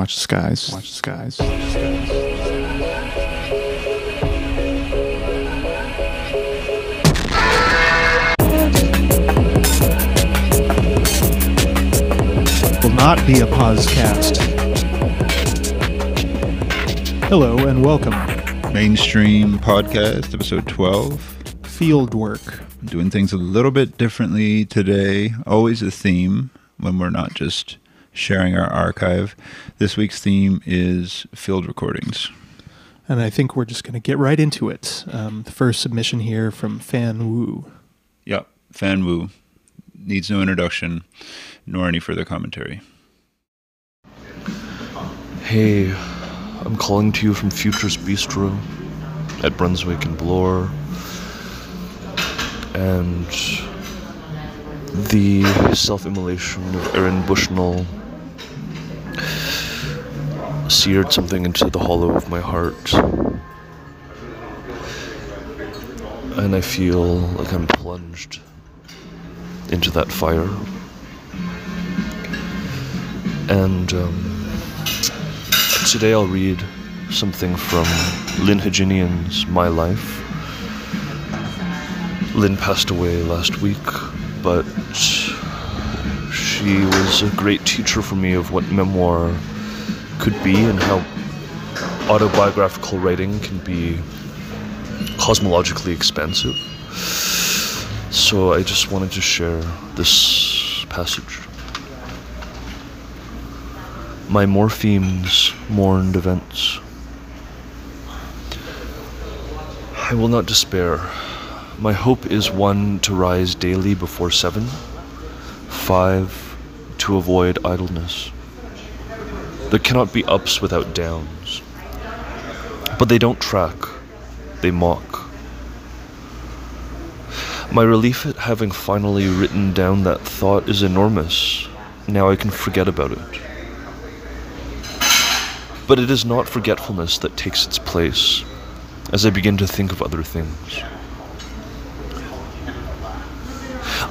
Watch the skies. Watch the skies. Watch the skies. Will not be a pausecast. Hello and welcome. Mainstream Podcast, episode 12. Field work. Doing things a little bit differently today. Always a theme when we're not just sharing our archive. This week's theme is field recordings. And I think we're just going to get right into it. Um, the first submission here from Fan Wu. Yep, Fan Wu. Needs no introduction nor any further commentary. Hey, I'm calling to you from Future's Bistro at Brunswick and Bloor. And the self immolation of Aaron Bushnell seared something into the hollow of my heart. And I feel like I'm plunged into that fire. And um, today I'll read something from Lyn Hejinian's My Life. Lyn passed away last week, but she was a great teacher for me of what memoir could be and how autobiographical writing can be cosmologically expensive. So I just wanted to share this passage. My morphemes mourned events. I will not despair. My hope is one to rise daily before seven, five to avoid idleness. There cannot be ups without downs. But they don't track, they mock. My relief at having finally written down that thought is enormous. Now I can forget about it. But it is not forgetfulness that takes its place as I begin to think of other things.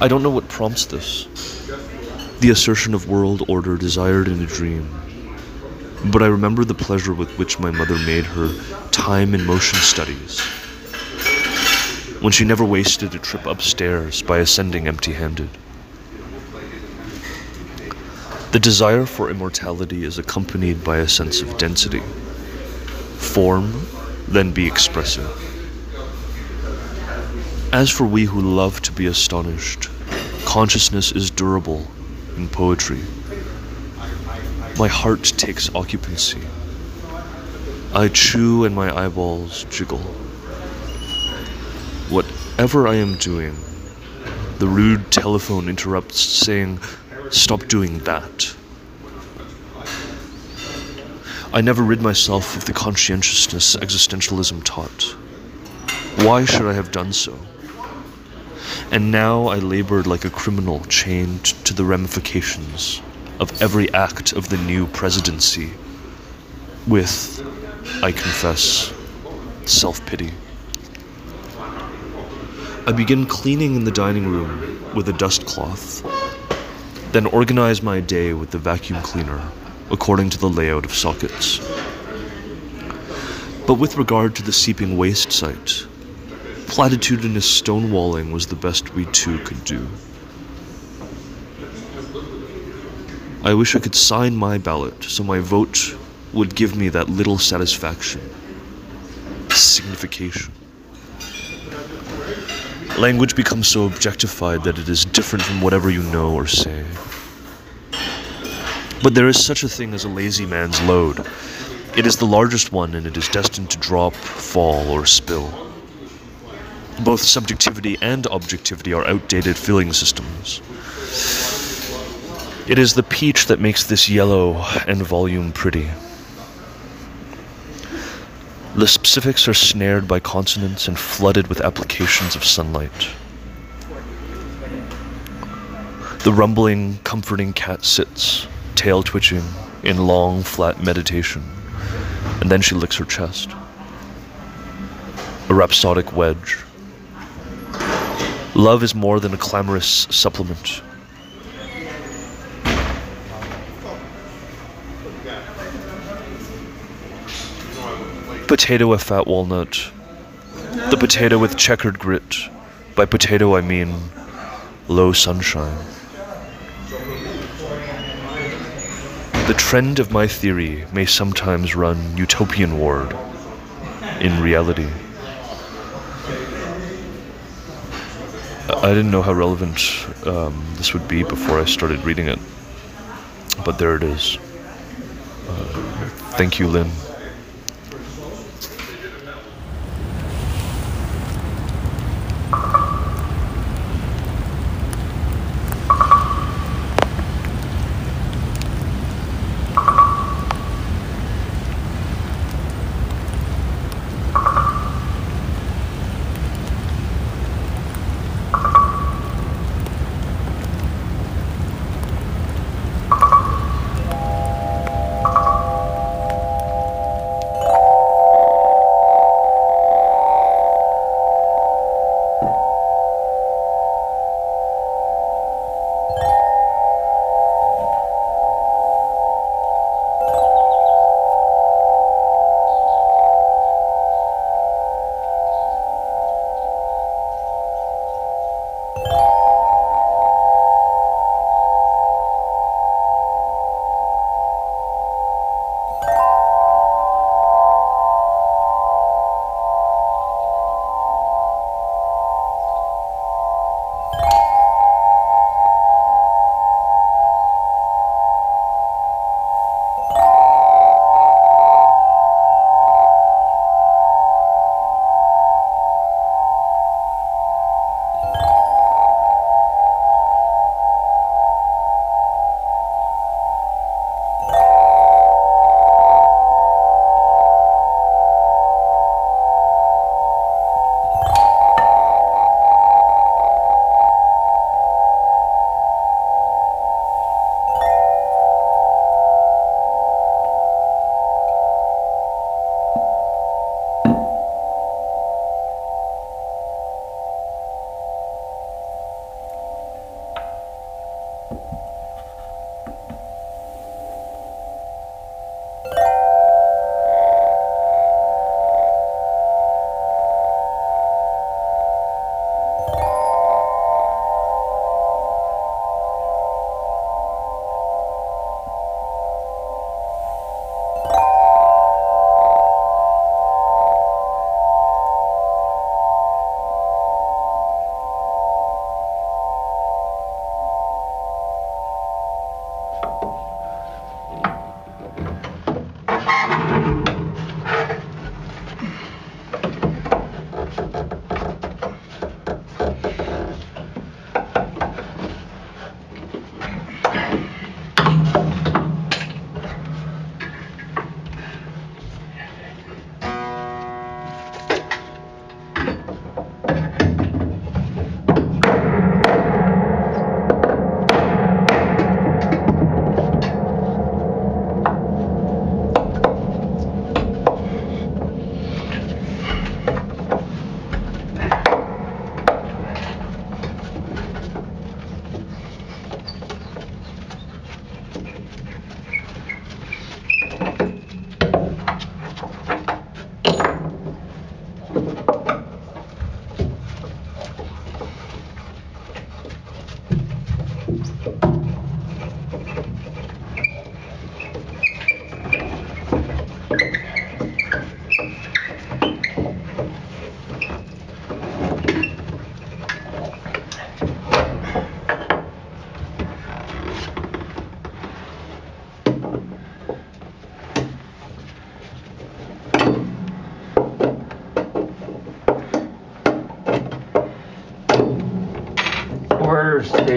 I don't know what prompts this. The assertion of world order desired in a dream. But I remember the pleasure with which my mother made her time and motion studies when she never wasted a trip upstairs by ascending empty handed. The desire for immortality is accompanied by a sense of density. Form, then be expressive. As for we who love to be astonished, consciousness is durable in poetry. My heart takes occupancy. I chew and my eyeballs jiggle. Whatever I am doing, the rude telephone interrupts, saying, Stop doing that. I never rid myself of the conscientiousness existentialism taught. Why should I have done so? And now I labored like a criminal chained to the ramifications of every act of the new presidency with, I confess, self pity. I begin cleaning in the dining room with a dust cloth, then organize my day with the vacuum cleaner according to the layout of sockets. But with regard to the seeping waste site, platitudinous stonewalling was the best we two could do. I wish I could sign my ballot so my vote would give me that little satisfaction, signification. Language becomes so objectified that it is different from whatever you know or say. But there is such a thing as a lazy man's load. It is the largest one and it is destined to drop, fall, or spill. Both subjectivity and objectivity are outdated filling systems. It is the peach that makes this yellow and volume pretty. The specifics are snared by consonants and flooded with applications of sunlight. The rumbling, comforting cat sits, tail twitching, in long, flat meditation, and then she licks her chest. A rhapsodic wedge. Love is more than a clamorous supplement. Potato a fat walnut. The potato with checkered grit. By potato I mean low sunshine. The trend of my theory may sometimes run utopian ward in reality. I didn't know how relevant um, this would be before I started reading it, but there it is. Uh, thank you, Lyn.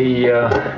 The, uh...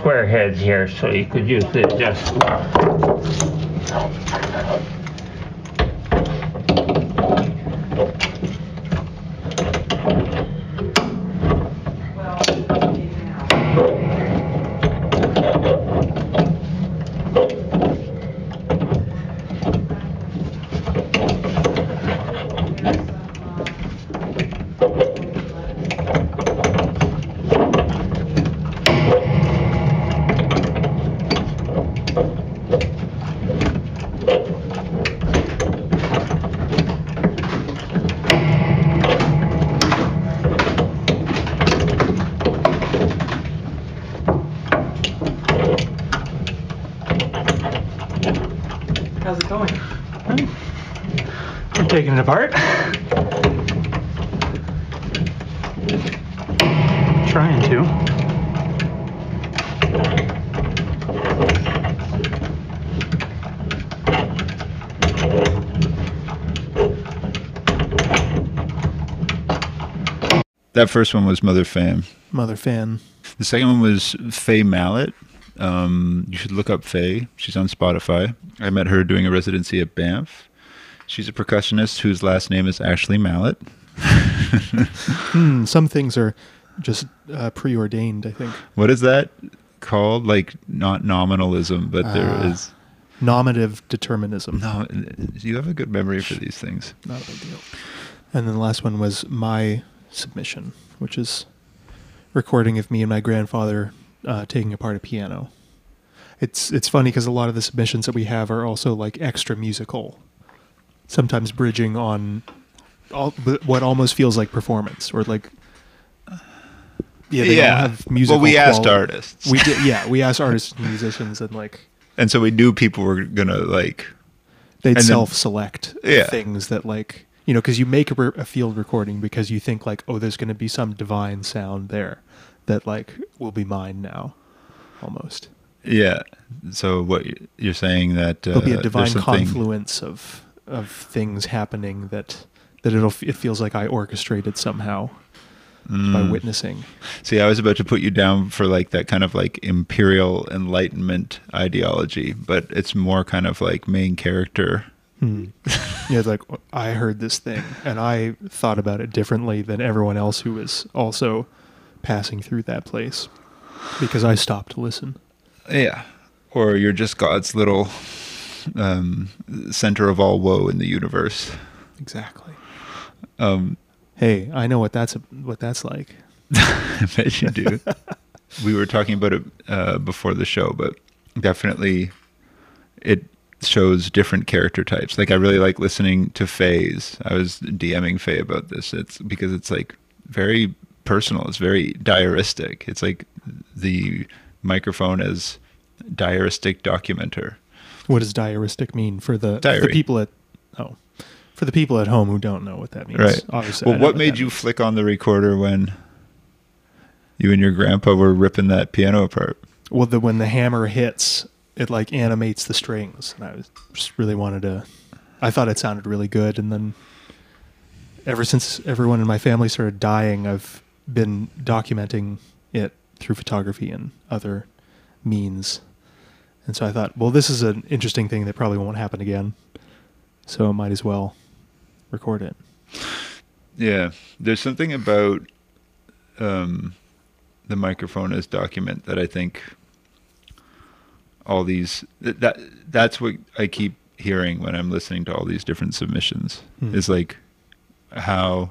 square heads here, so you could use the adjust block. How's it going? We're taking it apart. Trying to. That first one was Mother Fam. Mother fan. The second one was Faye Mallett. Um, you should look up Faye. She's on Spotify. I met her doing a residency at Banff. She's a percussionist whose last name is Ashley Mallett. Hmm, some things are just uh, preordained, I think. What is that called? Like not nominalism, but there Ah. is Nominative determinism. no. You have a good memory for these things. Not a big deal. And then the last one was my submission, which is recording of me and my grandfather uh, taking apart a piano. It's it's funny because a lot of the submissions that we have are also like extra musical, sometimes bridging on all, what almost feels like performance or like yeah they all have musical. Well, we asked artists. We did yeah we asked artists and musicians and like and so we knew people were gonna like. they'd self-select Yeah. things that like you know because you make a, re- a field recording because you think like oh there's going to be some divine sound there that like will be mine now almost Yeah. So what you're saying that uh, there'll be a divine something- confluence of of things happening that that it'll it feels like I orchestrated somehow by Mm. witnessing See, I was about to put you down for like that kind of like imperial enlightenment ideology, but it's more kind of like main character. Hmm. yeah it's like I heard this thing and I thought about it differently than everyone else who was also passing through that place because I stopped to listen. Yeah. Or you're just God's little um, center of all woe in the universe. Exactly. Um, Hey, I know what that's what that's like. I bet you do. we were talking about it uh, before the show, but definitely it shows different character types. Like I really like listening to Faye's. I was DMing Faye about this. It's because it's like very personal. It's very diaristic. It's like the microphone as diaristic documenter. What does diaristic mean for the, for the people at oh for the people at home who don't know what that means? Right. Obviously. Well, know what made you means. flick on the recorder when you and your grandpa were ripping that piano apart? Well, the when the hammer hits, it like animates the strings, and I was just really wanted to. I thought it sounded really good, and then ever since everyone in my family started dying, I've been documenting it through photography and other means. And so I thought, well, this is an interesting thing that probably won't happen again. So I might as well record it. Yeah, there's something about um, the microphone as document that I think all these that, that that's what I keep hearing when I'm listening to all these different submissions Hmm. is like how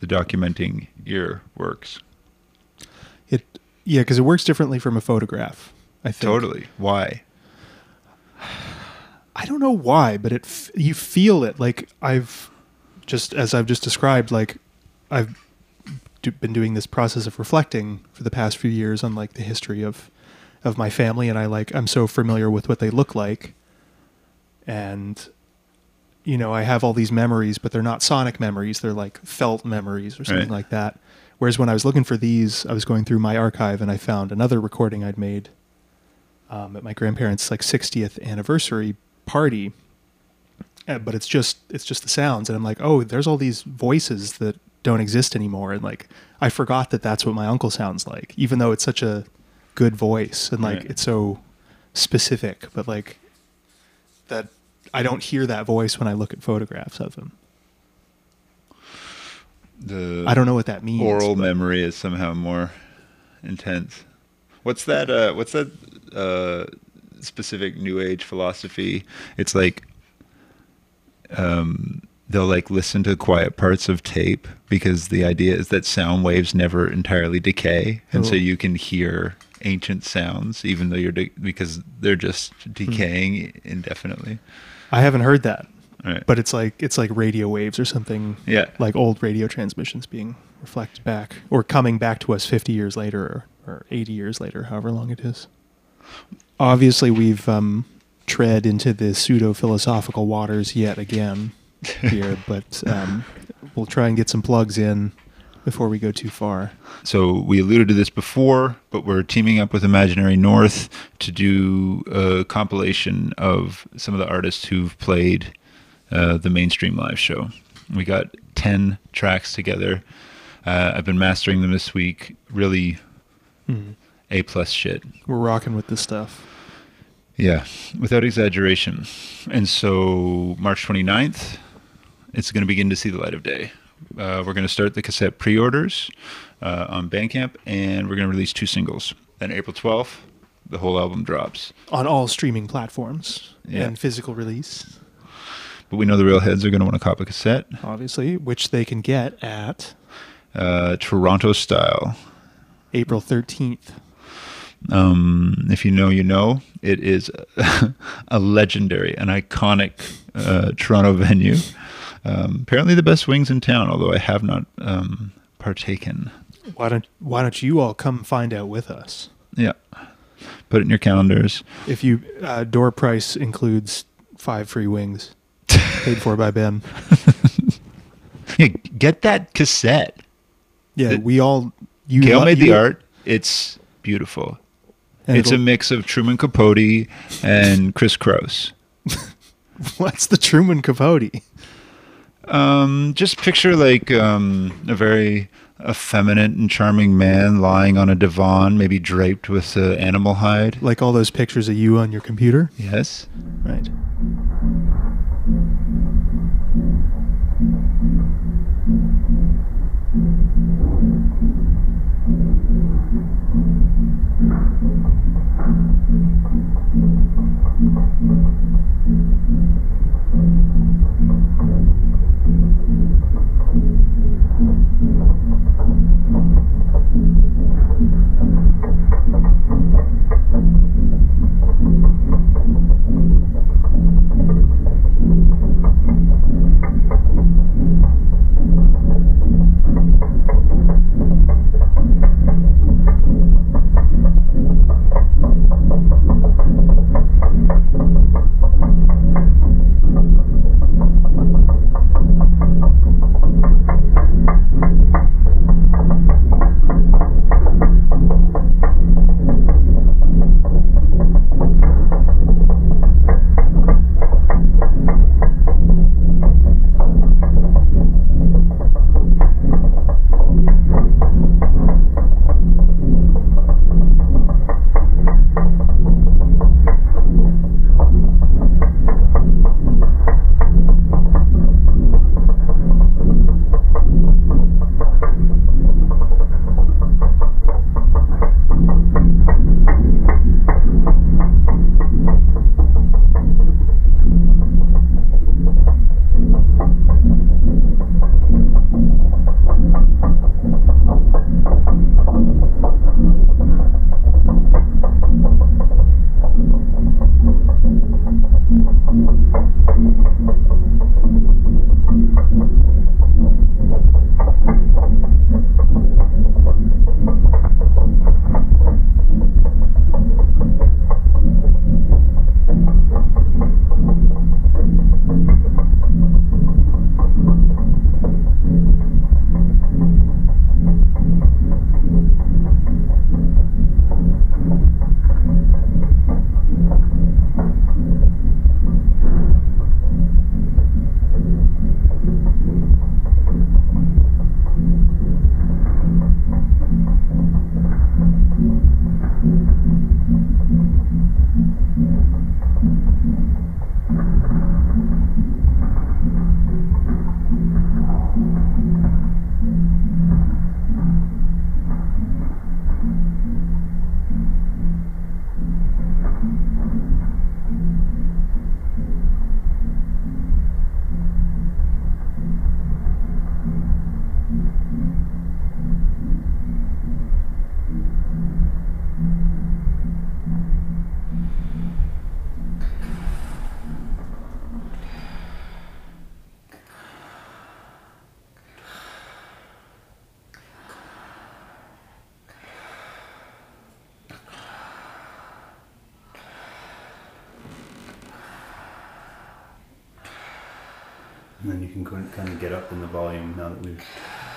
the documenting ear works. It yeah, because it works differently from a photograph. I think Totally. Why? I don't know why, but it f- you feel it like I've just as I've just described like I've do, been doing this process of reflecting for the past few years on like the history of of my family and I like I'm so familiar with what they look like and you know, I have all these memories, but they're not sonic memories. They're like felt memories or something Right. like that. Whereas when I was looking for these, I was going through my archive and I found another recording I'd made um, at my grandparents' like 60th anniversary party. Uh, but it's just it's just the sounds, and I'm like, oh, there's all these voices that don't exist anymore, and like I forgot that that's what my uncle sounds like, even though it's such a good voice and like Right. it's so specific, but like that I don't hear that voice when I look at photographs of him. The I don't know what that means. oral but- memory is somehow more intense. What's that? Uh, what's that uh, specific New Age philosophy? It's like um, they'll like listen to quiet parts of tape because the idea is that sound waves never entirely decay, and so Oh. you can hear ancient sounds even though you're de- because they're just Hmm. decaying indefinitely. I haven't heard that, Right. but it's like it's like radio waves or something. Yeah. like old radio transmissions being reflected back or coming back to us 50 years later or, or 80 years later, however long it is. Obviously, we've um, tread into the pseudo philosophical waters yet again here, but um, we'll try and get some plugs in before we go too far. So we alluded to this before, but we're teaming up with Imaginary North to do a compilation of some of the artists who've played uh, the mainstream live show. We got 10 tracks together. Uh, I've been mastering them this week. Really A plus shit. We're rocking with this stuff. Yeah, without exaggeration. And so March 29th, it's going to begin to see the light of day. Uh, we're going to start the cassette pre-orders uh, on Bandcamp, and we're going to release two singles. Then April 12th, the whole album drops. On all streaming platforms Yeah. and physical release, But we know the real heads are going to want to cop a cassette, obviously, which they can get at uh, Toronto style. April 13th. Um, if you know, you know. It is a legendary, an iconic uh, Toronto venue. Um, apparently, the best wings in town. Although I have not um, partaken. Why don't Why don't you all come find out with us? Yeah, put it in your calendars. If you uh, door price includes five free wings, paid for by Ben. Yeah, get that cassette. Yeah, It- we all you Cale lo- made the art. It's beautiful. it's a mix of Truman Capote and Chris Cross. What's the Truman Capote? Um, just picture like um, a very effeminate and charming man lying on a divan, maybe draped with uh, animal hide. Like all those pictures of you on your computer, Yes. right? Volume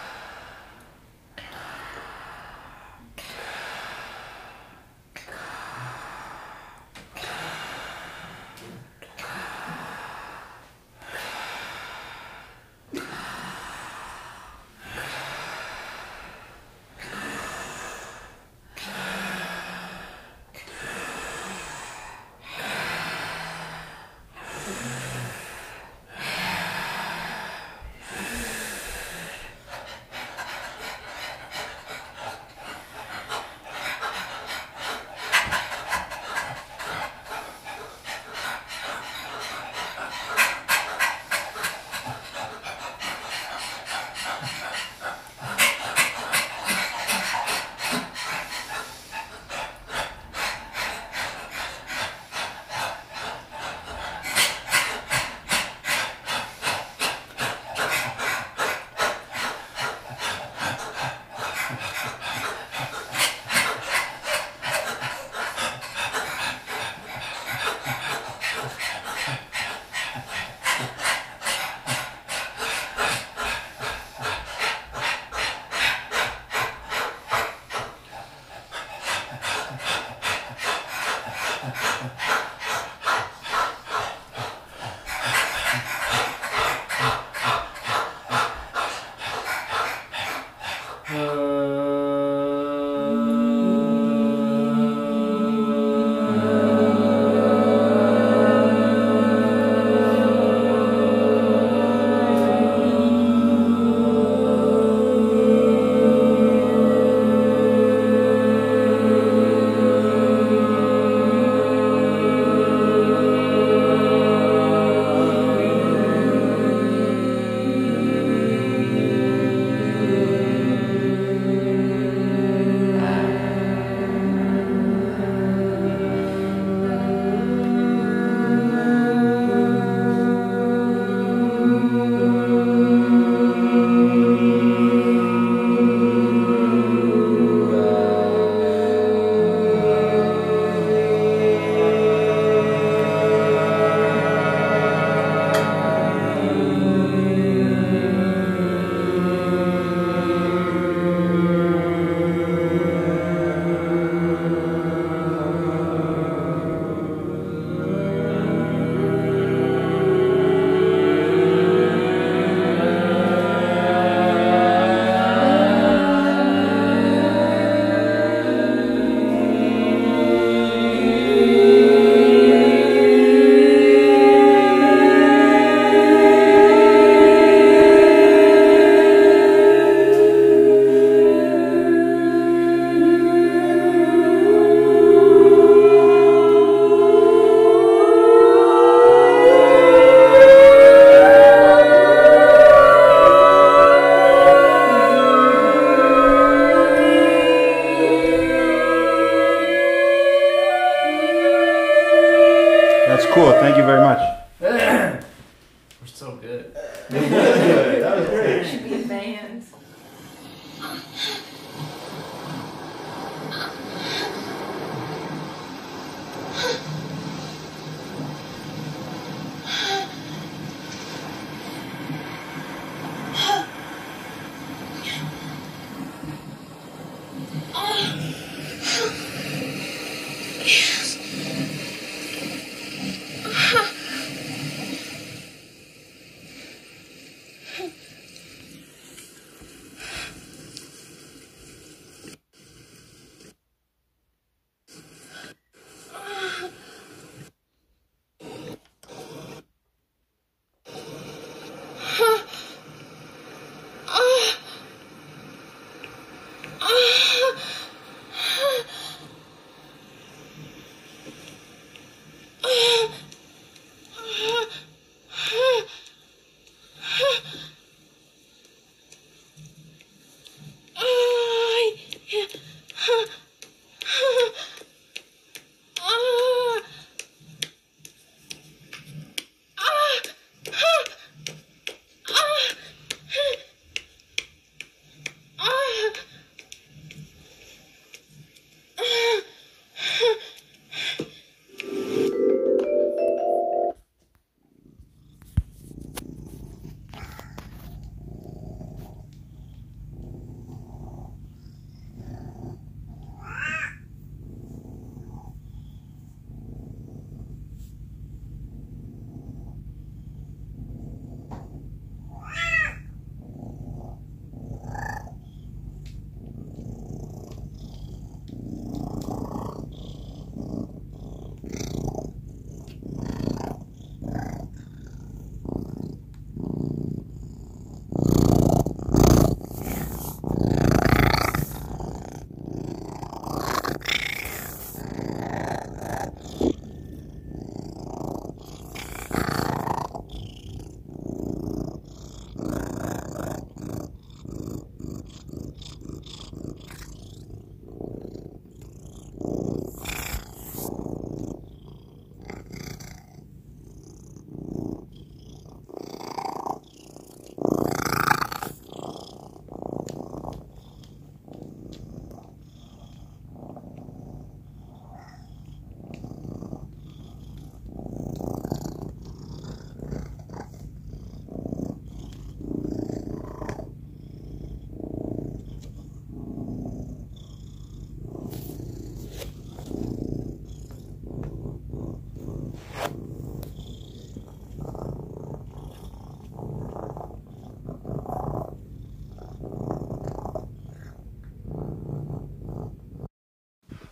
何?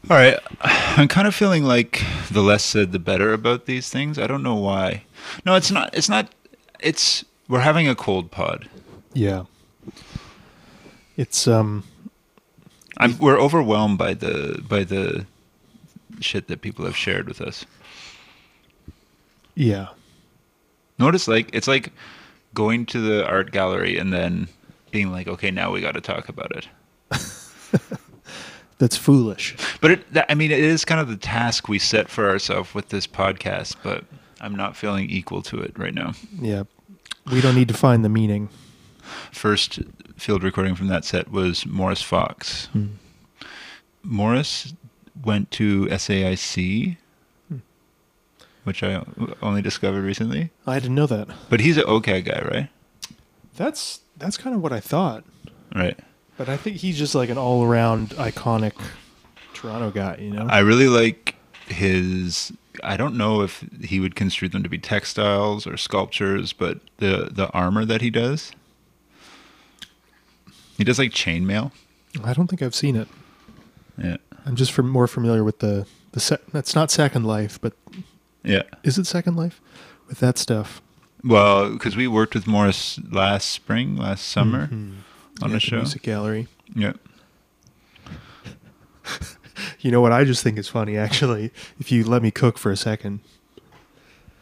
All right. I'm kind of feeling like the less said the better about these things. I don't know why. No, it's not it's not it's we're having a cold pod. Yeah. It's um I'm we're overwhelmed by the by the shit that people have shared with us. yeah. Notice like it's like going to the art gallery and then being like, okay, now we got to talk about it. That's foolish. But it, that, I mean, it is kind of the task we set for ourselves with this podcast. But I'm not feeling equal to it right now. Yeah. We don't need to find the meaning. First field recording from that set was Morris Fox. Hmm. Morris went to SAIC, which I only discovered recently. I didn't know that. But he's an okay guy, right? That's that's kind of what I thought. Right. But I think he's just like an all around iconic Toronto guy, you know? I really like his. I don't know if he would construe them to be textiles or sculptures, but the the armor that he does. He does like chainmail. I don't think I've seen it. Yeah, I'm just more familiar with the the se- that's not Second Life, but yeah. is it Second Life? With that stuff. Well, because we worked with Morris last spring, last summer Mhm. On Yeah, the show. music gallery. Yeah. You know what I just think is funny actually, if you let me cook for a second.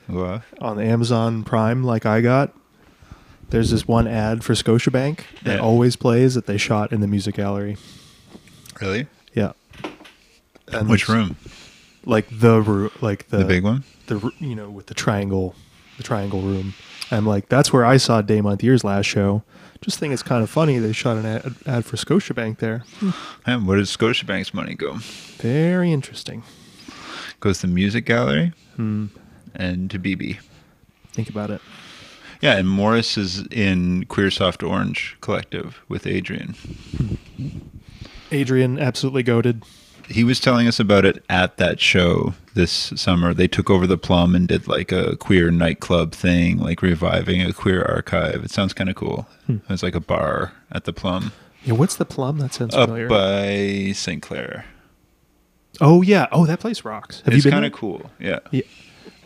Well, on Amazon Prime like I got, there's this one ad for Scotiabank that Yeah. always plays that they shot in the music gallery. really? Yeah. And Which room? Like the room, like the The big one. the you know with the triangle, the triangle room. I'm like, that's where I saw Day Month Year's last show. Just think it's kind of funny they shot an ad, ad for Scotiabank there. And where does Scotiabank's money go? Very interesting. Goes to music gallery Hmm. and to BB. Think about it. Yeah, and Morris is in Queer Soft Orange Collective with Adrian. Adrian absolutely goaded. He was telling us about it at that show this summer. They took over the Plum and did like a queer nightclub thing, like reviving a queer archive. It sounds kind of cool. Hmm. It was like a bar at the Plum Yeah, what's the plum? That sounds up familiar. by St. Clair. oh yeah. Oh, that place rocks. Have it's you been kind of cool. Yeah. Yeah.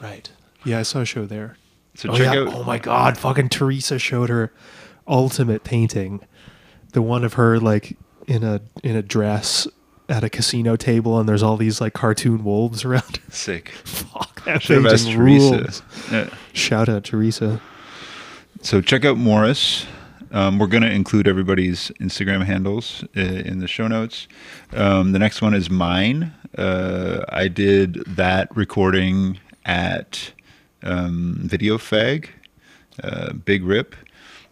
Right. Yeah, I saw a show there. So oh, check yeah. out. oh my god, fucking Teresa showed her ultimate painting. The one of her like in a in a dress at a casino table and there's all these like cartoon wolves around. Sick. Fuck that Should have asked Teresa. Yeah. Shout out Teresa. So check out Morris. Um, we're going to include everybody's Instagram handles uh, in the show notes. Um, the next one is mine. Uh, I did that recording at um, Video Fag, uh, Big Rip.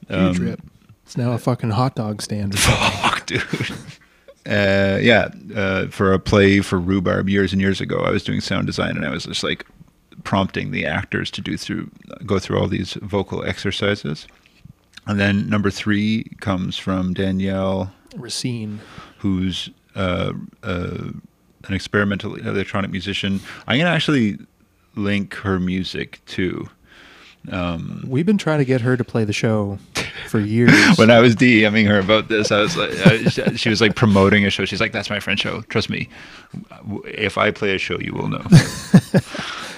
Huge Um, rip. It's now a fucking hot dog stand. Fuck, dude. Uh, yeah, uh, for a play for Rhubarb years and years ago, I was doing sound design, and I was just like prompting the actors to do through go through all these vocal exercises. And then number three comes from Danielle, Racine. who's uh, uh, an experimental electronic musician. I'm gonna actually link her music too. We've been trying to get her to play the show for years. when I was DMing her about this, I was like, I, she was like promoting a show. She's like, "That's my friend show. Trust me. If I play a show, you will know."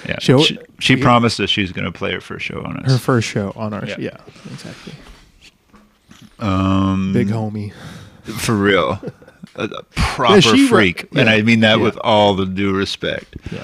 yeah, Show- she, she promised us she's going to play her first show on us. her first show on our Yeah. show. Yeah, exactly. um, Big homie. for real, a, a proper she wrote- freak, and yeah, I mean that yeah. with all the due respect. Yeah.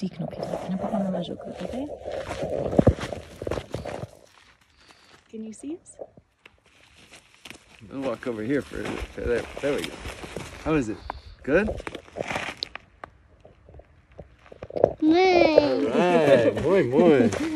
T-Knopf gedrückt. En dan pak maar mijn zoeken, okay? Can you see us? I'll walk over here for for there. There we go. How is it? Good? Alright, muy, muy. Heel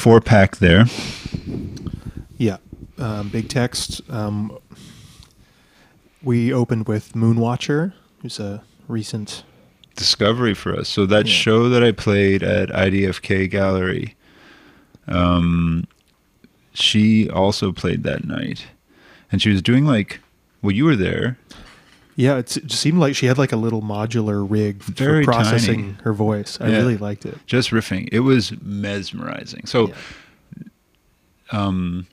four pack there. Yeah. Um, big text. Um, we opened with Moonwatcher, who's a recent. discovery for us. So that Yeah. show that I played at IDFK Gallery, um, she also played that night, and she was doing like, well, you were there. Yeah, it seemed like she had like a little modular rig Very for processing tiny. her voice. I Yeah. really liked it. just riffing. It was mesmerizing. So, Yeah. um,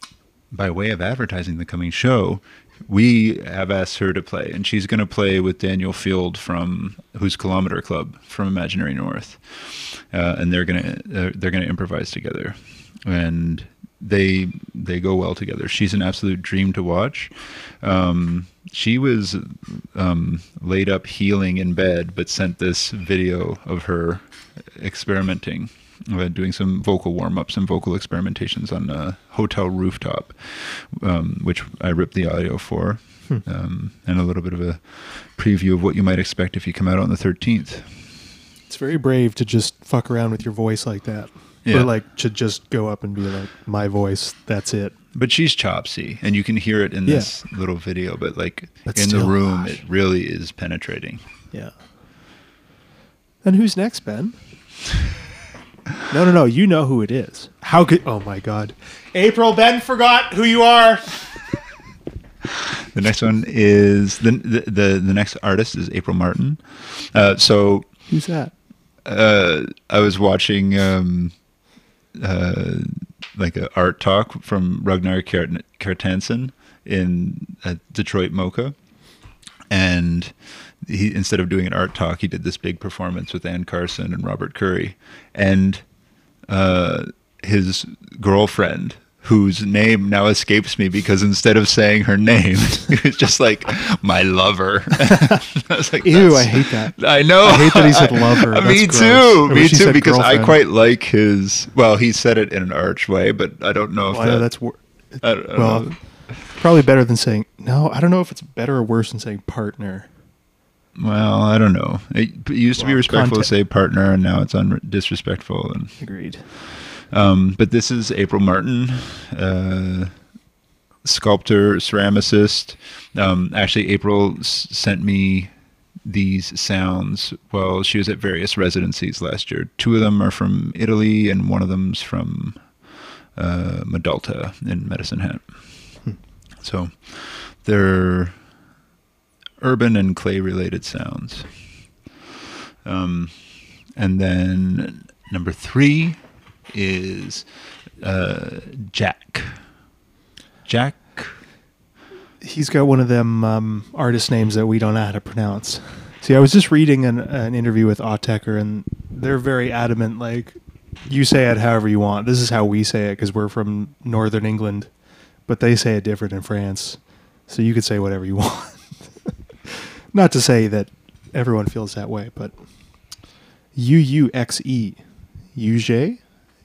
by way of advertising the coming show, we have asked her to play, and she's going to play with Daniel Field from who's Kilometer Club from Imaginary North, uh, and they're gonna uh, they're gonna improvise together, and they they go well together. She's an absolute dream to watch. Um, she was um, laid up healing in bed, but sent this video of her experimenting, uh, doing some vocal warm ups and vocal experimentations on a hotel rooftop, um, which I ripped the audio for, um, and a little bit of a preview of what you might expect if you come out on the 13th. It's very brave to just fuck around with your voice like that. Yeah. Or like to just go up and be like, my voice, that's it. But she's chopsy, and you can hear it in Yeah. this little video. But like But in the room, gosh. it really is penetrating. Yeah. And who's next, Ben? no, no, no. You know who it is. How could? Oh my God, April. Ben forgot who you are. The next one is the the the, the next artist is April Martin. Uh, so Who's that? uh, I was watching um, uh, like an art talk from Ragnar Kjartansson in at Detroit Mocha, and he instead of doing an art talk, he did this big performance with Anne Carson and Robert Currie, and uh, his girlfriend. Whose name now escapes me because instead of saying her name, he was just like my lover. I was like, Ew, I hate that. I know. I hate that he said lover. Me gross. too. Me too. Because I quite like his. Well, he said it in an arch way, but I don't know if Well, that, that's wor- I don't- I don't well, know. probably better than saying no. I don't know if it's better or worse than saying partner. Well, I don't know. It, it used to be respectful content- to say partner, and now it's un- disrespectful. And Agreed. Um, but this is April Martin, uh, sculptor, ceramicist. Um, actually, April s- sent me these sounds while she was at various residencies last year. Two of them are from Italy, and one of them's from uh, Medalta in Medicine Hat. So they're urban and clay related sounds. Um, and then number three is uh, Jack. Jack. He's got one of them um, artist names that we don't know how to pronounce. See, I was just reading an, an interview with Autechre, and they're very adamant. Like, you say it however you want. This is how we say it because we're from Northern England, but they say it different in France. So you could say whatever you want. Not to say that everyone feels that way, but U U X E,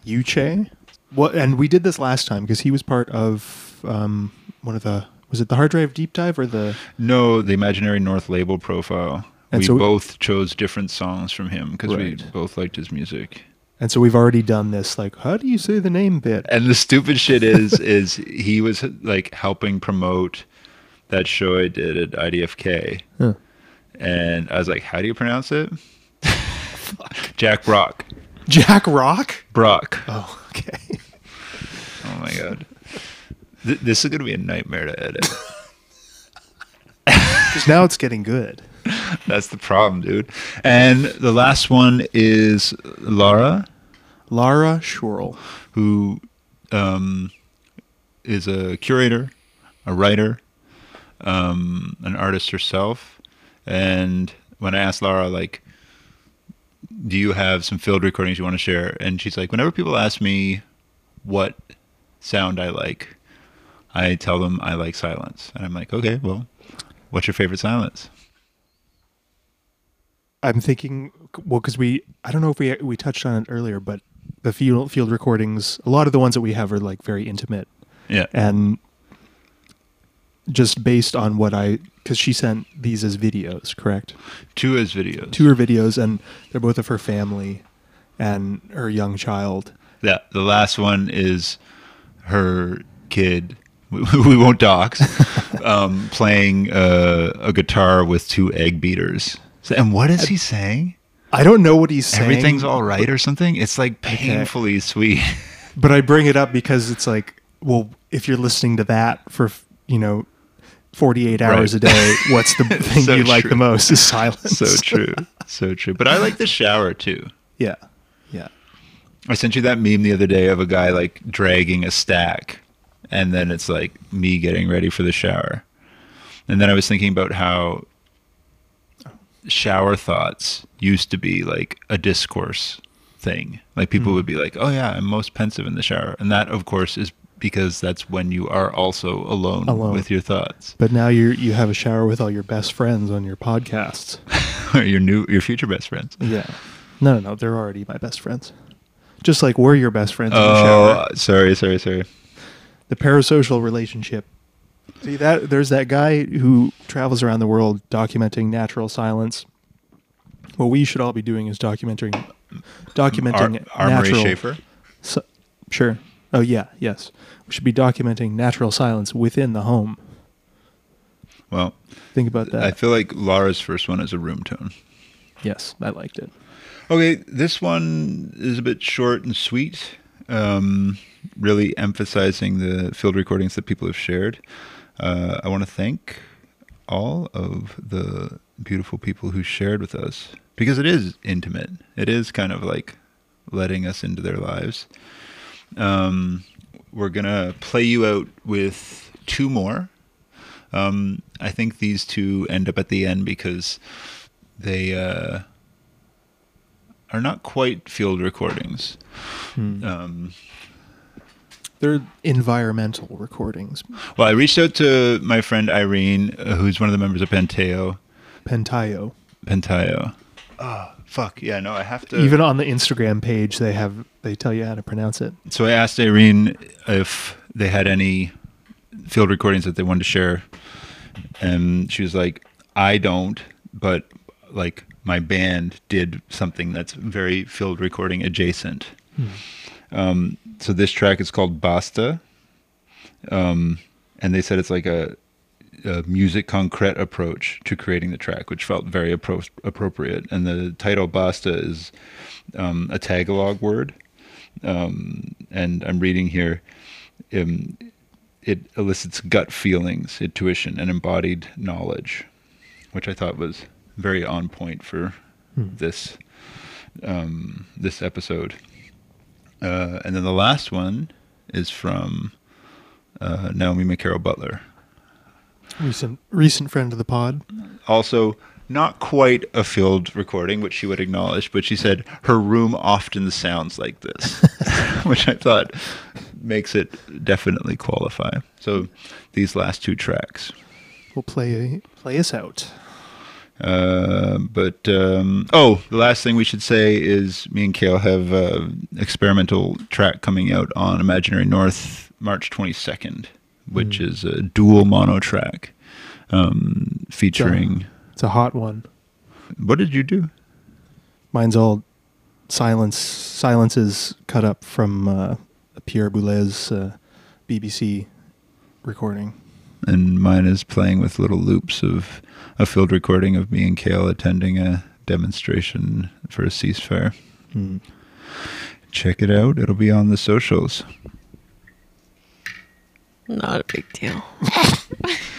Uche. What? And we did this last time because he was part of um, one of the. Was it the hard drive deep dive or the? No, the Imaginary North label profile. And we so- both chose different songs from him because we both liked his music. And so we've already done this. Like, how do you say the name bit? And the stupid shit is, is he was like helping promote that show I did at IDFK, Huh. and I was like, "How do you pronounce it?" Jack Brock. Jack Rock. Brock. Oh, okay. Oh my god. Th- this is gonna be a nightmare to edit. Because now it's getting good. That's the problem, dude. And the last one is Laura, Lara Schoorl. who um, is a curator, a writer, um, an artist herself. And when I asked Laura, like, do you have some field recordings you want to share? And she's like, whenever people ask me what sound I like, I tell them I like silence. And I'm like, okay, well, what's your favorite silence? I'm thinking, well, because we, I don't know if we we touched on it earlier, but the field field recordings, a lot of the ones that we have are like very intimate, Yeah. and just based on what I, because she sent these as videos, correct? Two as videos. Two are videos, and they're both of her family and her young child. Yeah, the last one is her kid. We, we won't dox. um, playing uh, a guitar with two egg beaters. So- And what is he saying? I don't know what he's saying. Everything's all right or something. It's like painfully sweet. but I bring it up because it's like, well, if you're listening to that for you know, 48 hours Right. a day, what's the thing So you like the most is silence. so true, so true. But I like the shower too. yeah, yeah. I sent you that meme the other day of a guy like dragging a stack, and then it's like me getting ready for the shower. And then I was thinking about how shower thoughts used to be like a discourse thing. Like people hmm. would be like, "Oh yeah, I'm most pensive in the shower," and that, of course, is because that's when you are also alone, Alone. with your thoughts, But now you you have a shower with all your best friends on your podcasts. or your new, your future best friends. Yeah. No, no, no. They're already my best friends. Just like we're your best friends in the oh, shower. Oh, sorry, sorry, sorry. The parasocial relationship. See that there's that guy who travels around the world documenting natural silence. What we should all be doing is documenting documenting Ar- R. Murray natural Schafer. Sure. Oh yeah, yes. We should be documenting natural silence within the home. Well, Think about that. I feel like Laura's first one is a room tone. yes, I liked it. Okay, this one is a bit short and sweet, um, really emphasizing the field recordings that people have shared. Uh, I want to thank all of the beautiful people who shared with us because it is intimate. It is kind of like letting us into their lives. Um, we're going to play you out with two more. Um, I think these two end up at the end because they. Uh, are not quite field recordings. Um, They're environmental recordings. well, I reached out to my friend Eirene, uh, who's one of the members of Penteo. Pantayo. Penteo. Oh, fuck. Yeah, no, I have to. Even on the Instagram page, they have they tell you how to pronounce it. so I asked Eirene if they had any field recordings that they wanted to share. And she was like, I don't, but like my band did something that's very field recording adjacent. Um, so this track is called Basta. Um, and they said it's like a, a music concrete approach to creating the track, which felt very appro- appropriate. And the title Basta is um, a Tagalog word. Um, and I'm reading here. Um, it elicits gut feelings, intuition, and embodied knowledge, which I thought was very on point for this um, this episode. Uh, and then the last one is from uh, Naomi McCarroll Butler. Recent recent friend of the pod. Also, not quite a field recording, which she would acknowledge, but she said her room often sounds like this, which I thought makes it definitely qualify. So these last two tracks. We'll play play us out. Uh, but um, oh, the last thing we should say is me and Cale have uh, experimental track coming out on Imaginary North March 22nd, which is a dual mono track um, featuring. It's a hot one. What did you do? Mine's all silence. Silences cut up from uh, Pierre Boulez's uh, BBC recording. And mine is playing with little loops of a field recording of me and Cale attending a demonstration for a ceasefire. Hmm. Check it out. It'll be on the socials. Not a big deal.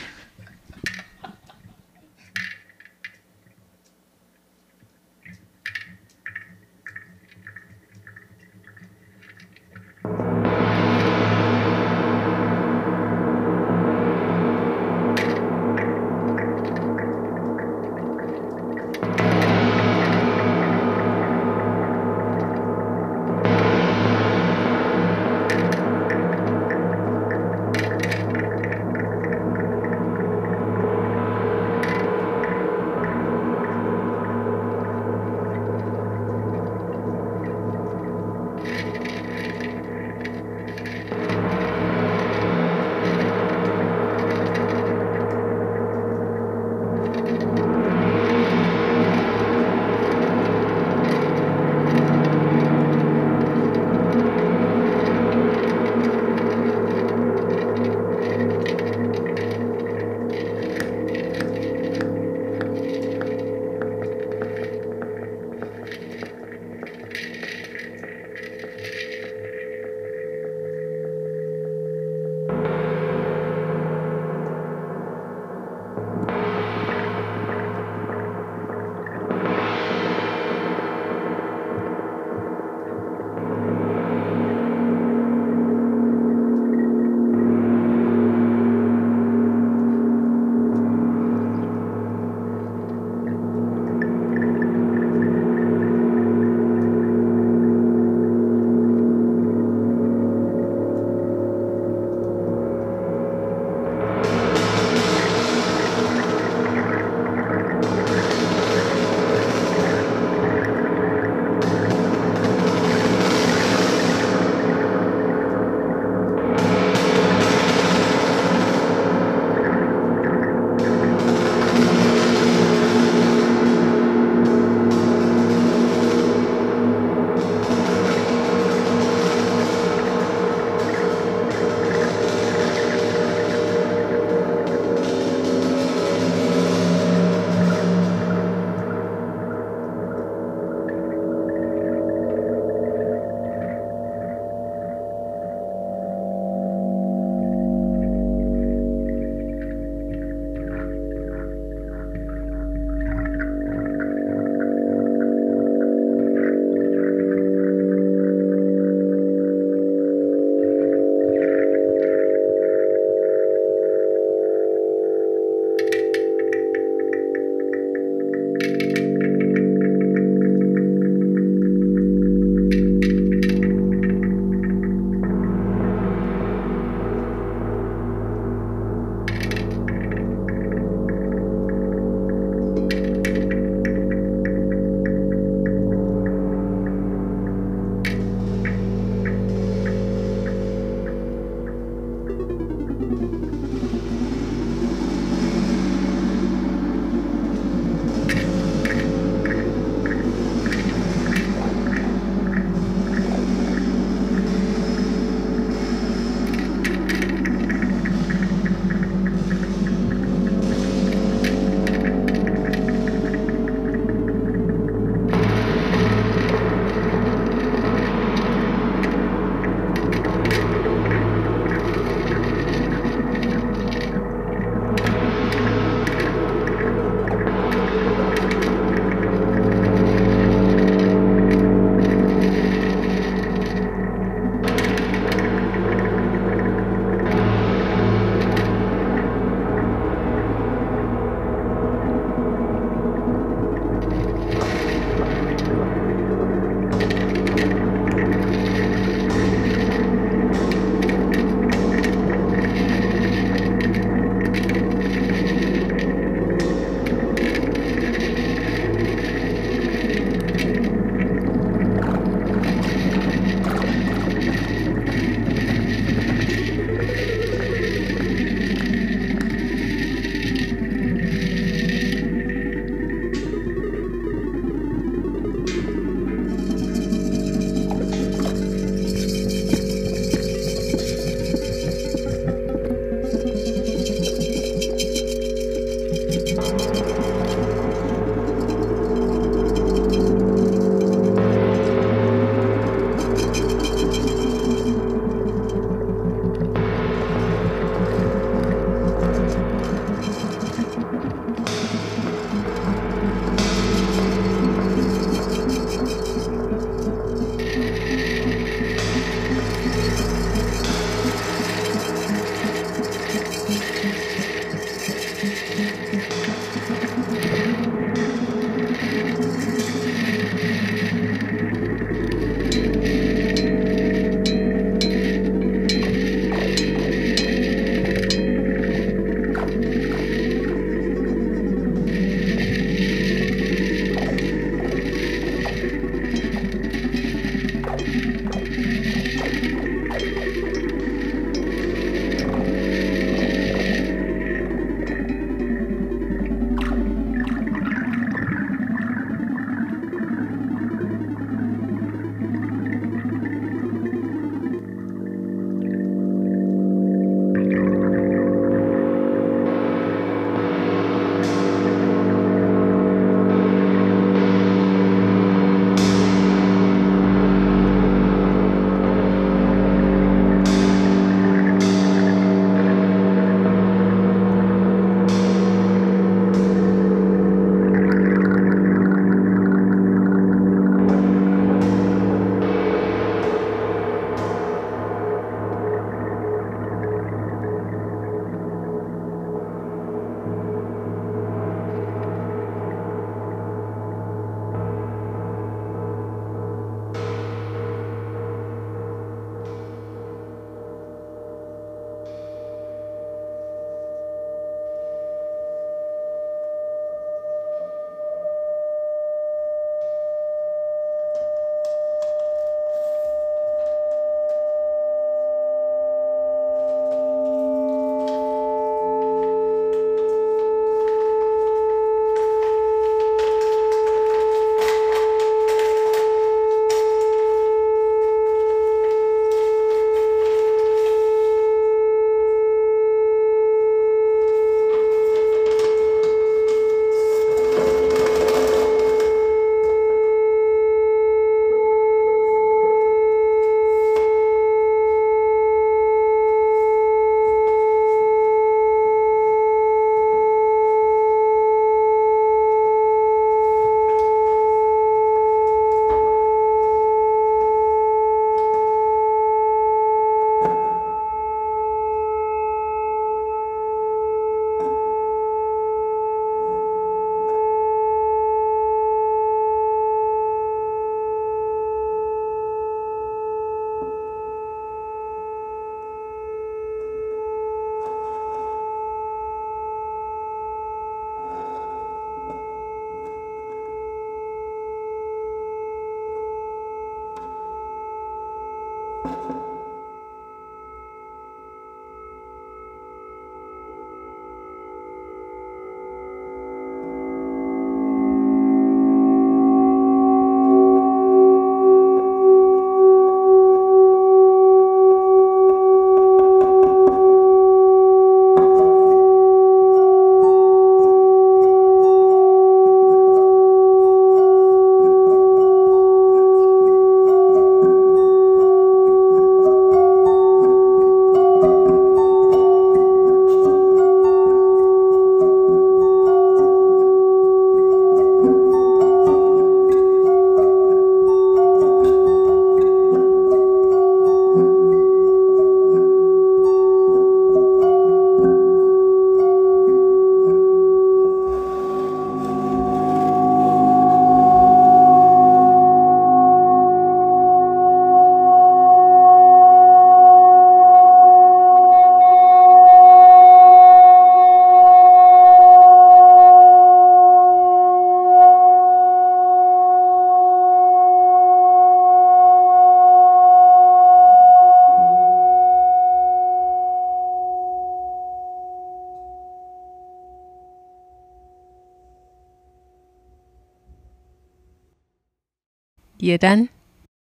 You done?